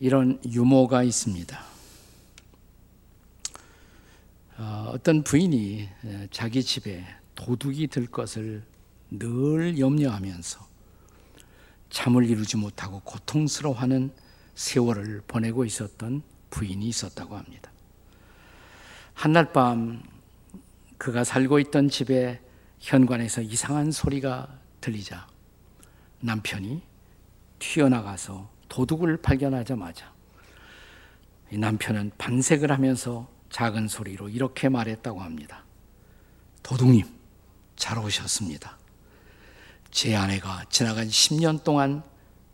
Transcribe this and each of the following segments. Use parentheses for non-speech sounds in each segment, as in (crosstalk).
이런 유모가 있습니다. 어, 어떤 부인이 자기 집에 도둑이 들 것을 늘 염려하면서 잠을 이루지 못하고 고통스러워하는 세월을 보내고 있었던 부인이 있었다고 합니다. 한날 밤 그가 살고 있던 집에 현관에서 이상한 소리가 들리자 남편이 튀어나가서 도둑을 발견하자마자 남편은 반색을 하면서 작은 소리로 이렇게 말했다고 합니다. 도둑님, 잘 오셨습니다. 제 아내가 지나간 10년 동안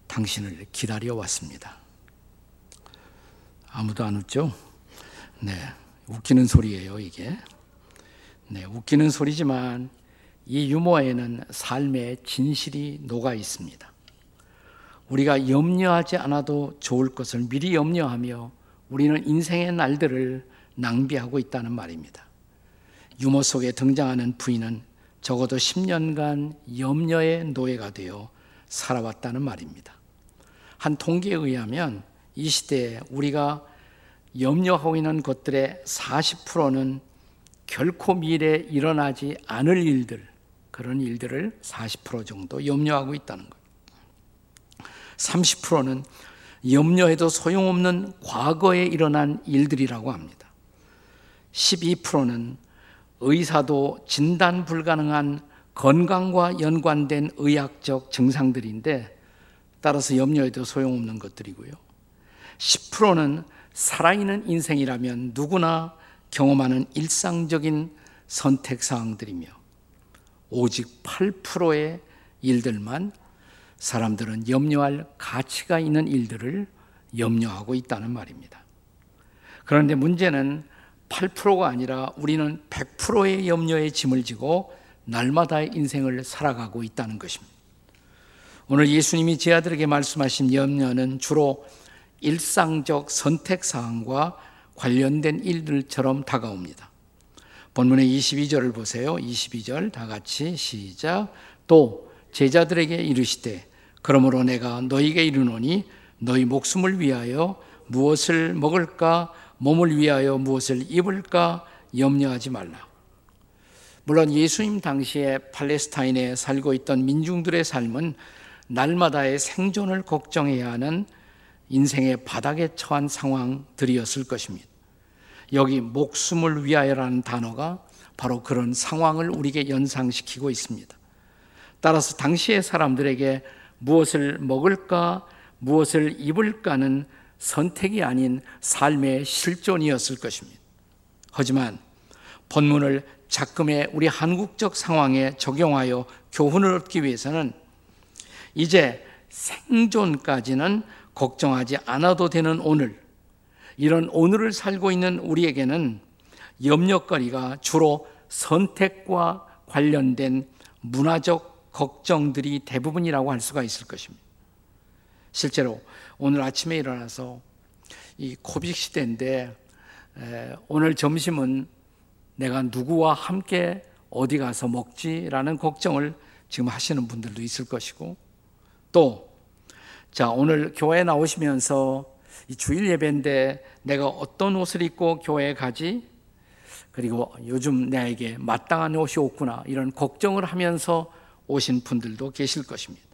당신을 기다려 왔습니다. 아무도 안 웃죠? 네. 웃기는 소리예요, 이게. 네, 웃기는 소리지만 이 유머에는 삶의 진실이 녹아 있습니다. 우리가 염려하지 않아도 좋을 것을 미리 염려하며 우리는 인생의 날들을 낭비하고 있다는 말입니다. 유머 속에 등장하는 부인은 적어도 10년간 염려의 노예가 되어 살아왔다는 말입니다. 한 통계에 의하면 이 시대에 우리가 염려하고 있는 것들의 40%는 결코 미래에 일어나지 않을 일들, 그런 일들을 40% 정도 염려하고 있다는 거예요. 30%는 염려해도 소용없는 과거에 일어난 일들이라고 합니다. 12%는 의사도 진단 불가능한 건강과 연관된 의학적 증상들인데 따라서 염려해도 소용없는 것들이고요. 10%는 살아있는 인생이라면 누구나 경험하는 일상적인 선택 사항들이며 오직 8%의 일들만 사람들은 염려할 가치가 있는 일들을 염려하고 있다는 말입니다. 그런데 문제는 8%가 아니라 우리는 100%의 염려의 짐을 지고 날마다의 인생을 살아가고 있다는 것입니다. 오늘 예수님이 제 아들에게 말씀하신 염려는 주로 일상적 선택 사항과 관련된 일들처럼 다가옵니다. 본문의 22절을 보세요. 22절 다 같이 시작. 또 제자들에게 이르시되 그러므로 내가 너희에게 이르노니 너희 목숨을 위하여 무엇을 먹을까 몸을 위하여 무엇을 입을까 염려하지 말라. 물론 예수님 당시에 팔레스타인에 살고 있던 민중들의 삶은 날마다의 생존을 걱정해야 하는 인생의 바닥에 처한 상황들이었을 것입니다. 여기 목숨을 위하여라는 단어가 바로 그런 상황을 우리에게 연상시키고 있습니다. 따라서 당시의 사람들에게 무엇을 먹을까, 무엇을 입을까는 선택이 아닌 삶의 실존이었을 것입니다. 하지만 본문을 작금의 우리 한국적 상황에 적용하여 교훈을 얻기 위해서는 이제 생존까지는 걱정하지 않아도 되는 오늘, 이런 오늘을 살고 있는 우리에게는 염려거리가 주로 선택과 관련된 문화적 걱정들이 대부분이라고 할 수가 있을 것입니다. 실제로 오늘 아침에 일어나서 이 코빅 시대인데 오늘 점심은 내가 누구와 함께 어디 가서 먹지라는 걱정을 지금 하시는 분들도 있을 것이고 또 자, 오늘 교회에 나오시면서 이 주일 예배인데 내가 어떤 옷을 입고 교회에 가지? 그리고 요즘 나에게 마땅한 옷이 없구나. 이런 걱정을 하면서 오신 분들도 계실 것입니다.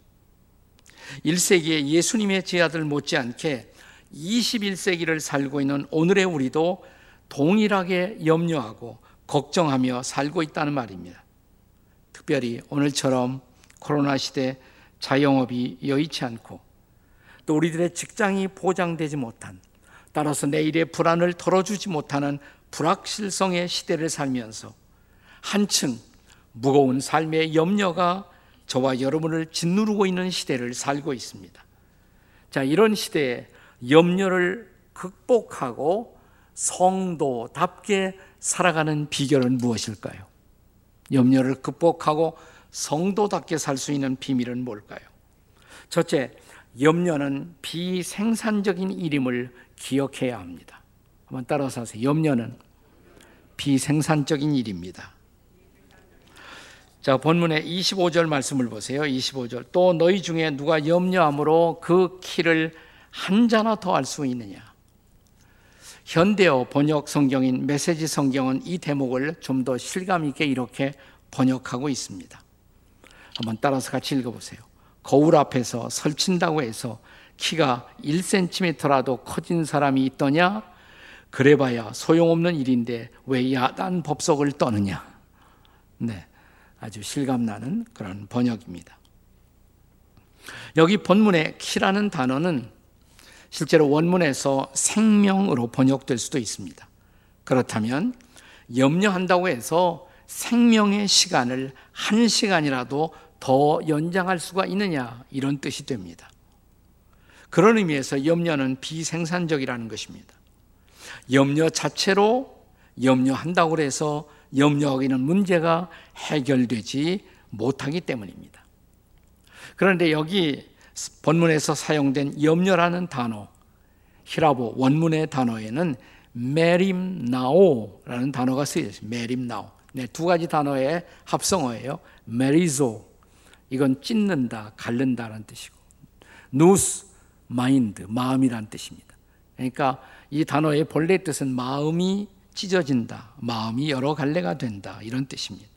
1세기에 예수님의 제아들 못지않게 21세기를 살고 있는 오늘의 우리도 동일하게 염려하고 걱정하며 살고 있다는 말입니다. 특별히 오늘처럼 코로나 시대 자영업이 여의치 않고 또 우리들의 직장이 보장되지 못한 따라서 내일의 불안을 덜어주지 못하는 불확실성의 시대를 살면서 한층 무거운 삶의 염려가 저와 여러분을 짓누르고 있는 시대를 살고 있습니다. 자, 이런 시대에 염려를 극복하고 성도답게 살아가는 비결은 무엇일까요? 염려를 극복하고 성도답게 살 수 있는 비밀은 뭘까요? 첫째, 염려는 비생산적인 일임을 기억해야 합니다. 한번 따라서 하세요. 염려는 비생산적인 일입니다. 자, 본문의 25절 말씀을 보세요. 25절. 또 너희 중에 누가 염려함으로 그 키를 한 자나 더 알 수 있느냐? 현대어 번역 성경인 메시지 성경은 이 대목을 좀 더 실감 있게 이렇게 번역하고 있습니다. 한번 따라서 같이 읽어보세요. 거울 앞에서 설친다고 해서 키가 1cm라도 커진 사람이 있더냐? 그래봐야 소용없는 일인데 왜 야단 법석을 떠느냐? 네, 아주 실감나는 그런 번역입니다. 여기 본문의 키라는 단어는 실제로 원문에서 생명으로 번역될 수도 있습니다. 그렇다면 염려한다고 해서 생명의 시간을 한 시간이라도 더 연장할 수가 있느냐 이런 뜻이 됩니다. 그런 의미에서 염려는 비생산적이라는 것입니다. 염려 자체로 염려한다고 해서 염려하기는 문제가 해결되지 못하기 때문입니다. 그런데 여기 본문에서 사용된 염려라는 단어, 히라보 원문의 단어에는 메림나오라는 단어가 쓰여 있습니다. 메림나오. 네, 두 가지 단어의 합성어예요. 메리조. 이건 찢는다, 갈른다라는 뜻이고. 누스, 마인드, 마음이란 뜻입니다. 그러니까 이 단어의 본래 뜻은 마음이 찢어진다, 마음이 여러 갈래가 된다 이런 뜻입니다.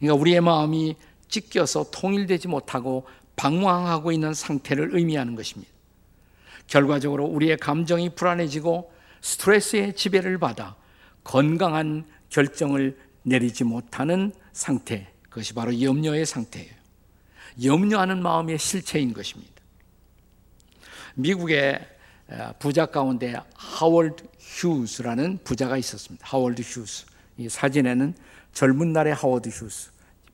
그러니까 우리의 마음이 찢겨서 통일되지 못하고 방황하고 있는 상태를 의미하는 것입니다. 결과적으로 우리의 감정이 불안해지고 스트레스의 지배를 받아 건강한 결정을 내리지 못하는 상태, 그것이 바로 염려의 상태예요. 염려하는 마음의 실체인 것입니다. 미국의 부자 가운데 하월드 휴스라는 부자가 있었습니다. 하월드 휴스. 이 사진에는 젊은 날의 하월드 휴스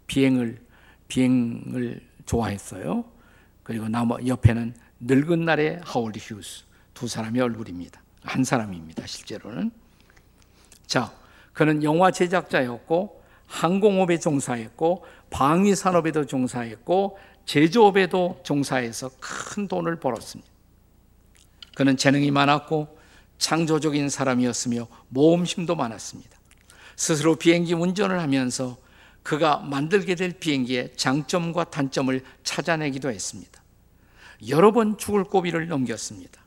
비행을 비행을 좋아했어요. 그리고 나머 옆에는 늙은 날의 하월드 휴스 두 사람의 얼굴입니다. 한 사람입니다. 실제로는 자 그는 영화 제작자였고 항공업에 종사했고 방위 산업에도 종사했고 제조업에도 종사해서 큰 돈을 벌었습니다. 그는 재능이 많았고 창조적인 사람이었으며 모험심도 많았습니다. 스스로 비행기 운전을 하면서 그가 만들게 될 비행기의 장점과 단점을 찾아내기도 했습니다. 여러 번 죽을 고비를 넘겼습니다.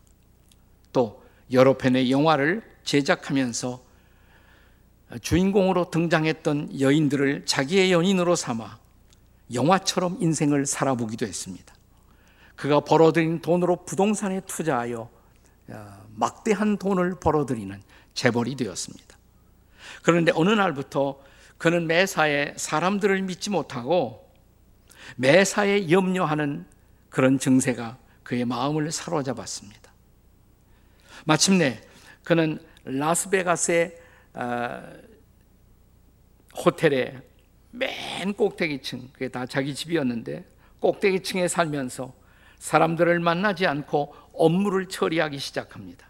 또 여러 편의 영화를 제작하면서 주인공으로 등장했던 여인들을 자기의 연인으로 삼아 영화처럼 인생을 살아보기도 했습니다. 그가 벌어들인 돈으로 부동산에 투자하여 어, 막대한 돈을 벌어들이는 재벌이 되었습니다. 그런데 어느 날부터 그는 매사에 사람들을 믿지 못하고 매사에 염려하는 그런 증세가 그의 마음을 사로잡았습니다. 마침내 그는 라스베가스의 어, 호텔의 맨 꼭대기층, 그게 다 자기 집이었는데 꼭대기층에 살면서 사람들을 만나지 않고 업무를 처리하기 시작합니다.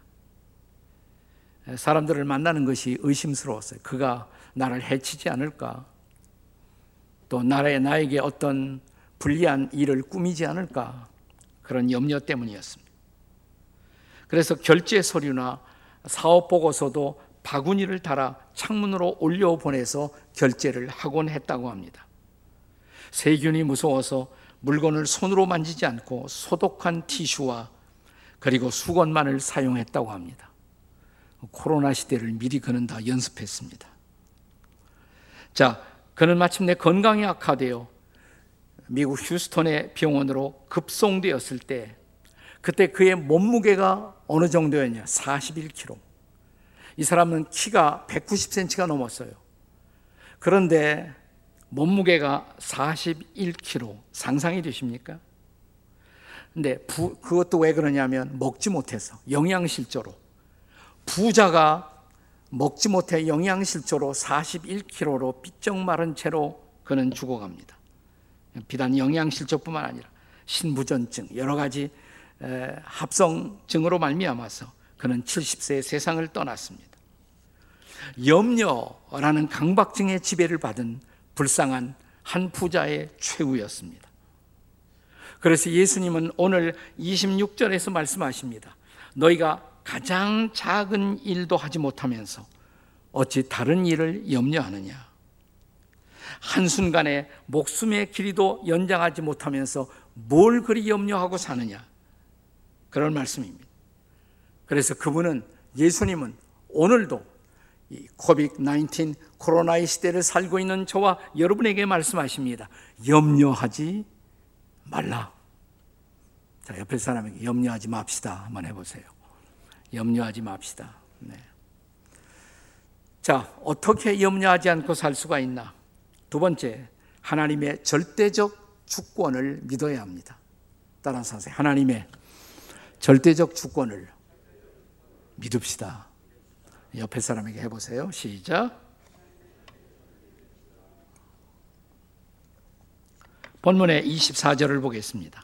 사람들을 만나는 것이 의심스러웠어요. 그가 나를 해치지 않을까? 또 나라에 나에게 어떤 불리한 일을 꾸미지 않을까? 그런 염려 때문이었습니다. 그래서 결제 서류나 사업 보고서도 바구니를 달아 창문으로 올려 보내서 결제를 하곤 했다고 합니다. 세균이 무서워서 물건을 손으로 만지지 않고 소독한 티슈와 그리고 수건만을 사용했다고 합니다. 코로나 시대를 미리 그는 다 연습했습니다. 자, 그는 마침내 건강이 악화되어 미국 휴스턴의 병원으로 급송되었을 때 그때 그의 몸무게가 어느 정도였냐? 41kg. 이 사람은 키가 190cm가 넘었어요. 그런데 몸무게가 41kg 상상이 되십니까? 근데 부, 그것도 왜 그러냐면 먹지 못해서 영양실조로 부자가 먹지 못해 영양실조로 41kg로 삐쩍 마른 채로 그는 죽어갑니다. 비단 영양실조뿐만 아니라 신부전증 여러 가지 합성증으로 말미암아서 그는 70세에 세상을 떠났습니다. 염려라는 강박증의 지배를 받은 불쌍한 한 부자의 최후였습니다. 그래서 예수님은 오늘 26절에서 말씀하십니다. 너희가 가장 작은 일도 하지 못하면서 어찌 다른 일을 염려하느냐? 한순간에 목숨의 길이도 연장하지 못하면서 뭘 그리 염려하고 사느냐? 그런 말씀입니다. 그래서 그분은 예수님은 오늘도 이 코빅-19 코로나의 시대를 살고 있는 저와 여러분에게 말씀하십니다. 염려하지 말라. 자, 옆에 사람에게 염려하지 맙시다. 한번 해보세요. 염려하지 맙시다. 네. 자, 어떻게 염려하지 않고 살 수가 있나? 두 번째, 하나님의 절대적 주권을 믿어야 합니다. 따라서 하세요. 하나님의 절대적 주권을 믿읍시다. 옆에 사람에게 해보세요. 시작. 본문의 24절을 보겠습니다.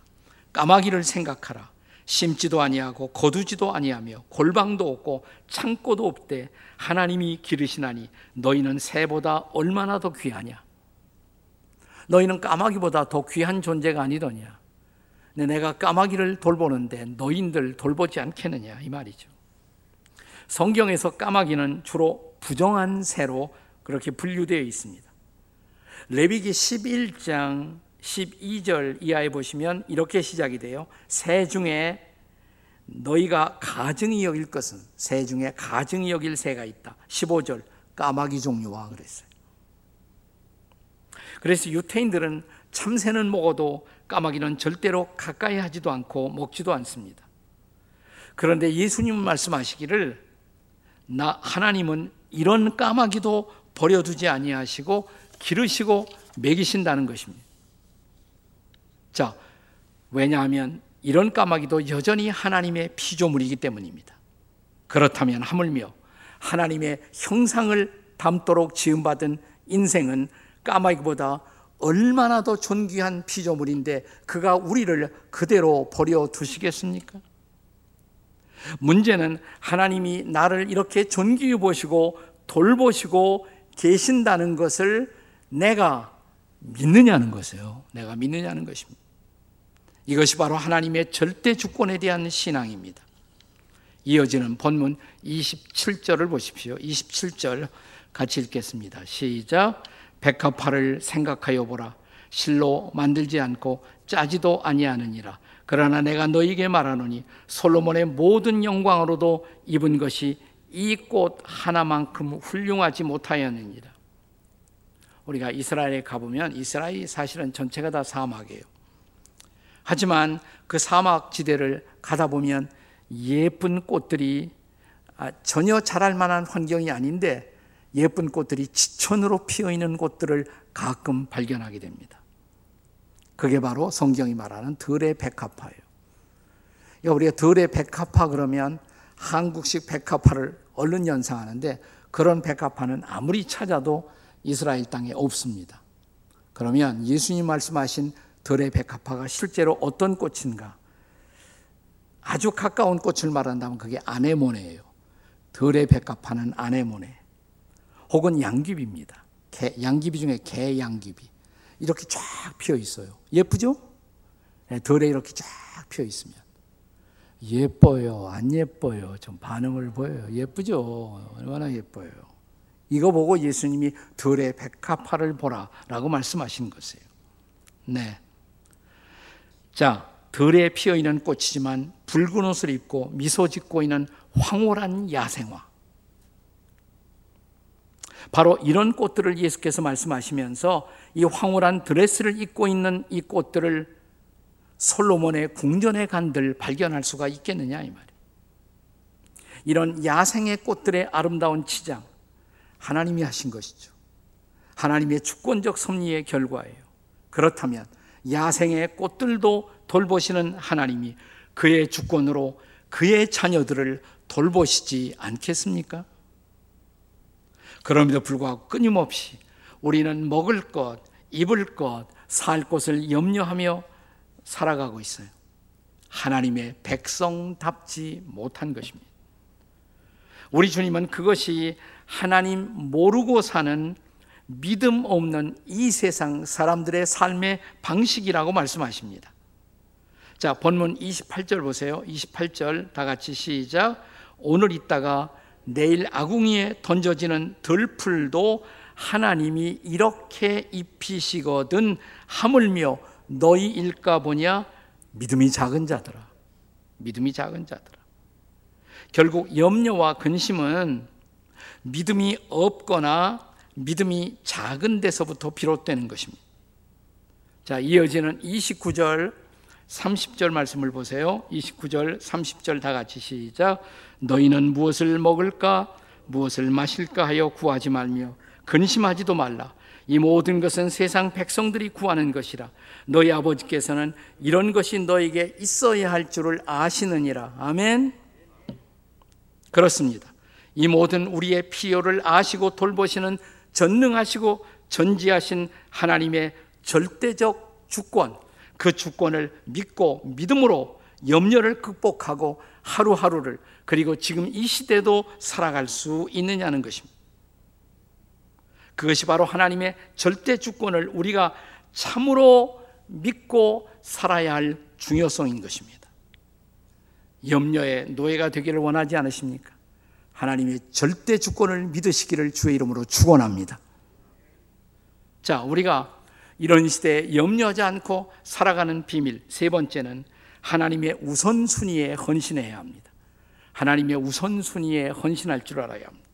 까마귀를 생각하라. 심지도 아니하고 거두지도 아니하며 골방도 없고 창고도 없되 하나님이 기르시나니 너희는 새보다 얼마나 더 귀하냐? 너희는 까마귀보다 더 귀한 존재가 아니더냐? 내가 까마귀를 돌보는데 너희들 돌보지 않겠느냐 이 말이죠. 성경에서 까마귀는 주로 부정한 새로 그렇게 분류되어 있습니다. 레위기 11장 12절 이하에 보시면 이렇게 시작이 돼요. 새 중에 너희가 가증이 여길 것은 새 중에 가증이 여길 새가 있다. 15절 까마귀 종류와 그랬어요. 그래서 유태인들은 참새는 먹어도 까마귀는 절대로 가까이 하지도 않고 먹지도 않습니다. 그런데 예수님은 말씀하시기를 나 하나님은 이런 까마귀도 버려두지 아니하시고 기르시고 먹이신다는 것입니다. 자, 왜냐하면 이런 까마귀도 여전히 하나님의 피조물이기 때문입니다. 그렇다면 하물며 하나님의 형상을 담도록 지음받은 인생은 까마귀보다 얼마나 더 존귀한 피조물인데 그가 우리를 그대로 버려 두시겠습니까? 문제는 하나님이 나를 이렇게 존귀히 보시고 돌보시고 계신다는 것을 내가 믿느냐는 것이에요. 내가 믿느냐는 것입니다. 이것이 바로 하나님의 절대 주권에 대한 신앙입니다. 이어지는 본문 27절을 보십시오. 27절 같이 읽겠습니다. 시작. 백합화를 생각하여 보라. 실로 만들지 않고 짜지도 아니하느니라. 그러나 내가 너에게 말하노니 솔로몬의 모든 영광으로도 입은 것이 이 꽃 하나만큼 훌륭하지 못하였느니라. 우리가 이스라엘에 가보면 이스라엘이 사실은 전체가 다 사막이에요. 하지만 그 사막 지대를 가다 보면 예쁜 꽃들이 아, 전혀 자랄 만한 환경이 아닌데 예쁜 꽃들이 지천으로 피어 있는 곳들을 가끔 발견하게 됩니다. 그게 바로 성경이 말하는 들의 백합화예요. 우리가 들의 백합화 그러면 한국식 백합화를 얼른 연상하는데 그런 백합화는 아무리 찾아도 이스라엘 땅에 없습니다. 그러면 예수님 말씀하신 들의 백합화가 실제로 어떤 꽃인가? 아주 가까운 꽃을 말한다면 그게 아네모네예요. 들의 백합화는 아네모네. 혹은 양귀비입니다. 개, 양귀비 중에 개양귀비. 이렇게 쫙 피어 있어요. 예쁘죠? 네, 들에 이렇게 쫙 피어 있으면. 예뻐요? 안 예뻐요? 좀 반응을 보여요. 예쁘죠? 얼마나 예뻐요? 이거 보고 예수님이 들의 백합화를 보라 라고 말씀하신 것이에요. 네. 자, 들에 피어 있는 꽃이지만 붉은 옷을 입고 미소 짓고 있는 황홀한 야생화. 바로 이런 꽃들을 예수께서 말씀하시면서 이 황홀한 드레스를 입고 있는 이 꽃들을 솔로몬의 궁전에 간들 발견할 수가 있겠느냐 이 말이에요. 이런 야생의 꽃들의 아름다운 치장 하나님이 하신 것이죠. 하나님의 주권적 섭리의 결과예요. 그렇다면 야생의 꽃들도 돌보시는 하나님이 그의 주권으로 그의 자녀들을 돌보시지 않겠습니까? 그럼에도 불구하고 끊임없이 우리는 먹을 것, 입을 것, 살 곳을 염려하며 살아가고 있어요. 하나님의 백성답지 못한 것입니다. 우리 주님은 그것이 하나님 모르고 사는 믿음 없는 이 세상 사람들의 삶의 방식이라고 말씀하십니다. 자, 본문 28절 보세요. 28절 다 같이 시작. 오늘 있다가 내일 아궁이에 던져지는 들풀도 하나님이 이렇게 입히시거든 하물며 너희 일까 보냐 믿음이 작은 자들아 믿음이 작은 자들아. 결국 염려와 근심은 믿음이 없거나 믿음이 작은 데서부터 비롯되는 것입니다. 자, 이어지는 29절 30절 말씀을 보세요. 29절 30절 다 같이 시작. 너희는 무엇을 먹을까 무엇을 마실까 하여 구하지 말며 근심하지도 말라. 이 모든 것은 세상 백성들이 구하는 것이라. 너희 아버지께서는 이런 것이 너에게 있어야 할 줄을 아시느니라. 아멘. 그렇습니다. 이 모든 우리의 필요를 아시고 돌보시는 전능하시고 전지하신 하나님의 절대적 주권, 그 주권을 믿고 믿음으로 염려를 극복하고 하루하루를 그리고 지금 이 시대도 살아갈 수 있느냐는 것입니다. 그것이 바로 하나님의 절대 주권을 우리가 참으로 믿고 살아야 할 중요성인 것입니다. 염려의 노예가 되기를 원하지 않으십니까? 하나님의 절대 주권을 믿으시기를 주의 이름으로 축원합니다. 자, 우리가 이런 시대에 염려하지 않고 살아가는 비밀 세 번째는 하나님의 우선순위에 헌신해야 합니다. 하나님의 우선순위에 헌신할 줄 알아야 합니다.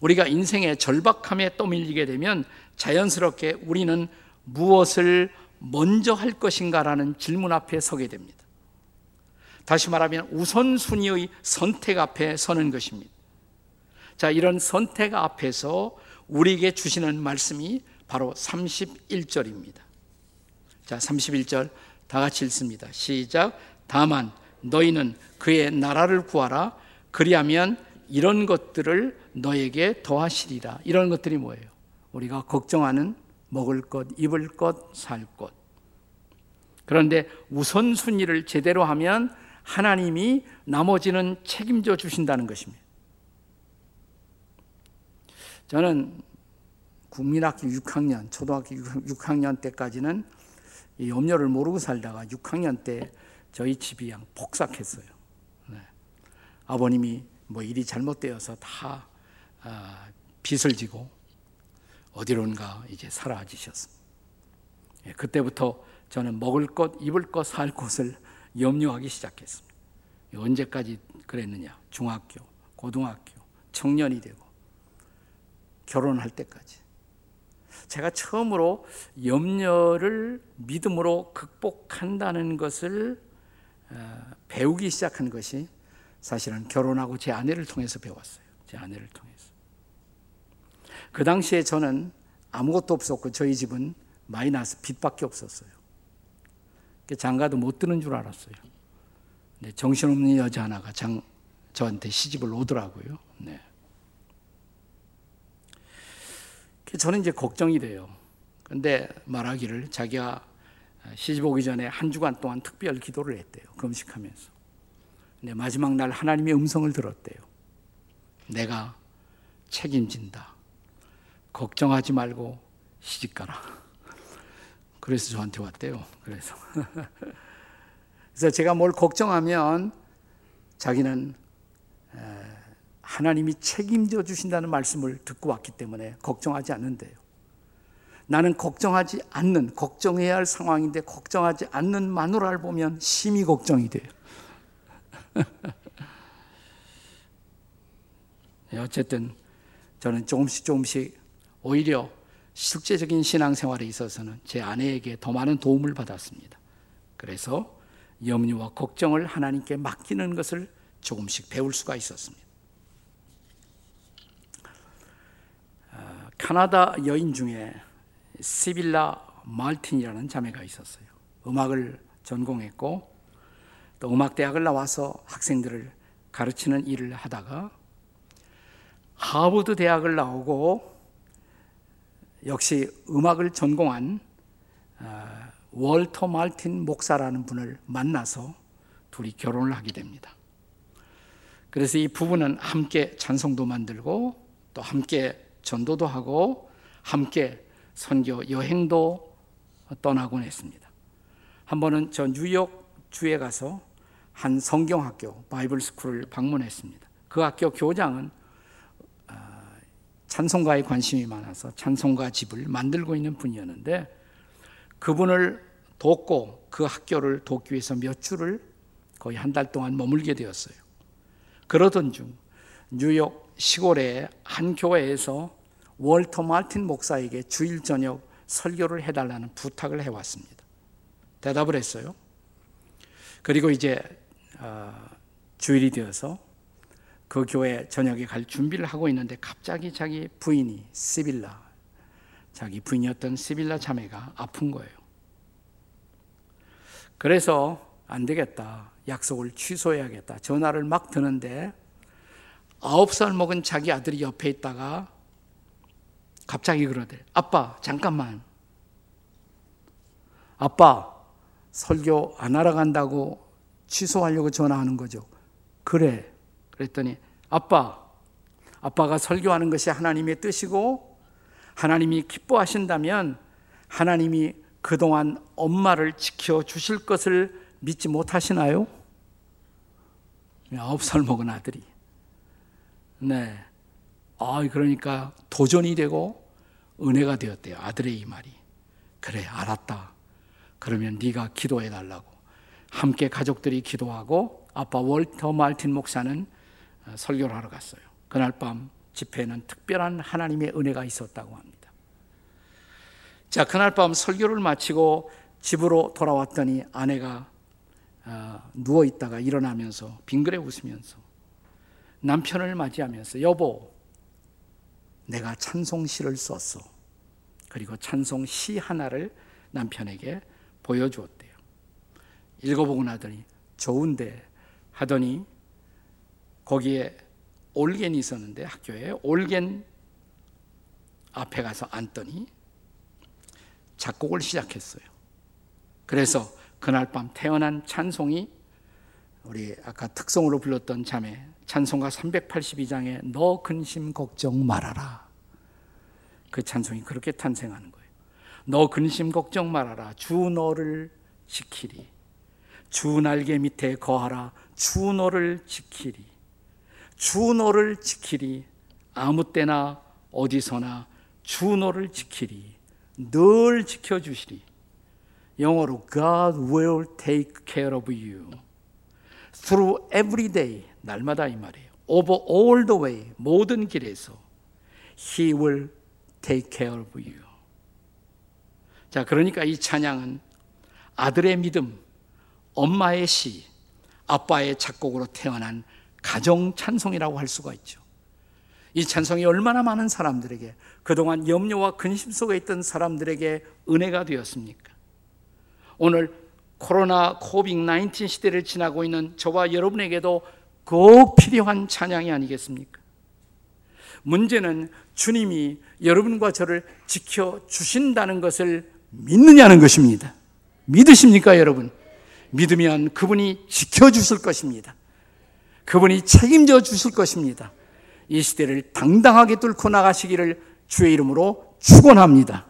우리가 인생의 절박함에 떠밀리게 되면 자연스럽게 우리는 무엇을 먼저 할 것인가라는 질문 앞에 서게 됩니다. 다시 말하면 우선순위의 선택 앞에 서는 것입니다. 자, 이런 선택 앞에서 우리에게 주시는 말씀이 바로 31절입니다. 자, 31절 다 같이 읽습니다. 시작. 다만 너희는 그의 나라를 구하라. 그리하면 이런 것들을 너에게 더하시리라. 이런 것들이 뭐예요? 우리가 걱정하는 먹을 것, 입을 것, 살 것. 그런데 우선순위를 제대로 하면 하나님이 나머지는 책임져 주신다는 것입니다. 저는 국민학교 6학년, 초등학교 6학년 때까지는 이 염려를 모르고 살다가 6학년 때 저희 집이 양 폭삭했어요. 네. 아버님이 뭐 일이 잘못되어서 다 아, 빚을 지고 어디론가 이제 사라지셨습니다. 예, 그때부터 저는 먹을 것, 입을 것, 살 것을 염려하기 시작했습니다. 언제까지 그랬느냐? 중학교, 고등학교, 청년이 되고 결혼할 때까지. 제가 처음으로 염려를 믿음으로 극복한다는 것을 어, 배우기 시작한 것이 사실은 결혼하고 제 아내를 통해서 배웠어요. 제 아내를 통해서. 그 당시에 저는 아무것도 없었고 저희 집은 마이너스 빚밖에 없었어요. 장가도 못 드는 줄 알았어요. 네, 정신없는 여자 하나가 장, 저한테 시집을 오더라고요. 네. 저는 이제 걱정이 돼요. 근데 말하기를 자기가 시집 오기 전에 한 주간 동안 특별 기도를 했대요. 금식하면서. 근데 마지막 날 하나님의 음성을 들었대요. 내가 책임진다. 걱정하지 말고 시집 가라. (laughs) 그래서 저한테 왔대요. 그래서. (laughs) 그래서 제가 뭘 걱정하면 자기는 하나님이 책임져 주신다는 말씀을 듣고 왔기 때문에 걱정하지 않는데요. 나는 걱정하지 않는, 걱정해야 할 상황인데 걱정하지 않는 마누라를 보면 심히 걱정이 돼요. (laughs) 네, 어쨌든 저는 조금씩 조금씩 오히려 실제적인 신앙생활에 있어서는 제 아내에게 더 많은 도움을 받았습니다. 그래서 염려와 걱정을 하나님께 맡기는 것을 조금씩 배울 수가 있었습니다. 캐나다 여인 중에 시빌라 말틴이라는 자매가 있었어요. 음악을 전공했고 또 음악 대학을 나와서 학생들을 가르치는 일을 하다가 하버드 대학을 나오고 역시 음악을 전공한 아, 월터 말틴 목사라는 분을 만나서 둘이 결혼을 하게 됩니다. 그래서 이 부부는 함께 찬송도 만들고 또 함께 전도도 하고 함께 선교 여행도 떠나곤 했습니다. 한 번은 저 뉴욕 주에 가서 한 성경학교 바이블 스쿨을 방문했습니다. 그 학교 교장은 아, 찬송가에 관심이 많아서 찬송가 집을 만들고 있는 분이었는데 그분을 돕고 그 학교를 돕기 위해서 몇 주를 거의 한 달 동안 머물게 되었어요. 그러던 중 뉴욕 시골의 한 교회에서 월터 말틴 목사에게 주일 저녁 설교를 해달라는 부탁을 해왔습니다. 대답을 했어요. 그리고 이제 어, 주일이 되어서 그 교회 저녁에 갈 준비를 하고 있는데 갑자기 자기 부인이 시빌라 자기 부인이었던 시빌라 자매가 아픈 거예요. 그래서 안 되겠다. 약속을 취소해야겠다. 전화를 막 드는데 아홉 살 먹은 자기 아들이 옆에 있다가 갑자기 그러대. 아빠, 잠깐만. 아빠, 설교 안 하러 간다고 취소하려고 전화하는 거죠. 그래. 그랬더니 아빠, 아빠가 설교하는 것이 하나님의 뜻이고 하나님이 기뻐하신다면 하나님이 그동안 엄마를 지켜 주실 것을 믿지 못하시나요? 아홉 살 먹은 아들이. 네. 아, 그러니까 도전이 되고 은혜가 되었대요. 아들의 이 말이. 그래, 알았다. 그러면 네가 기도해 달라고. 함께 가족들이 기도하고 아빠 월터 말틴 목사는 어, 설교를 하러 갔어요. 그날 밤 집회에는 특별한 하나님의 은혜가 있었다고 합니다. 자, 그날 밤 설교를 마치고 집으로 돌아왔더니 아내가 어, 누워 있다가 일어나면서 빙그레 웃으면서 남편을 맞이하면서 여보, 내가 찬송시를 썼어. 그리고 찬송시 하나를 남편에게 보여주었대요. 읽어보고 나더니 좋은데 하더니 거기에 올겐이 있었는데 학교에 올겐 앞에 가서 앉더니 작곡을 시작했어요. 그래서 그날 밤 태어난 찬송이 우리 아까 특성으로 불렀던 자매 찬송가 382장에 너 근심 걱정 말아라. 그 찬송이 그렇게 탄생하는 거예요. 너 근심 걱정 말아라. 주 너를 지키리. 주 날개 밑에 거하라. 주 너를 지키리. 주 너를 지키리. 아무 때나 어디서나 주 너를 지키리. 늘 지켜주시리. 영어로 God will take care of you. Through every day. 날마다 이 말이에요. Over all the way. 모든 길에서. He will take care of you. 자, 그러니까 이 찬양은 아들의 믿음, 엄마의 시, 아빠의 작곡으로 태어난 가정 찬송이라고 할 수가 있죠. 이 찬송이 얼마나 많은 사람들에게 그동안 염려와 근심 속에 있던 사람들에게 은혜가 되었습니까? 오늘 코로나 코빅 19 시대를 지나고 있는 저와 여러분에게도 꼭 필요한 찬양이 아니겠습니까? 문제는 주님이 여러분과 저를 지켜 주신다는 것을 믿느냐는 것입니다. 믿으십니까, 여러분? 믿으면 그분이 지켜 주실 것입니다. 그분이 책임져 주실 것입니다. 이 시대를 당당하게 뚫고 나가시기를 주의 이름으로 축원합니다.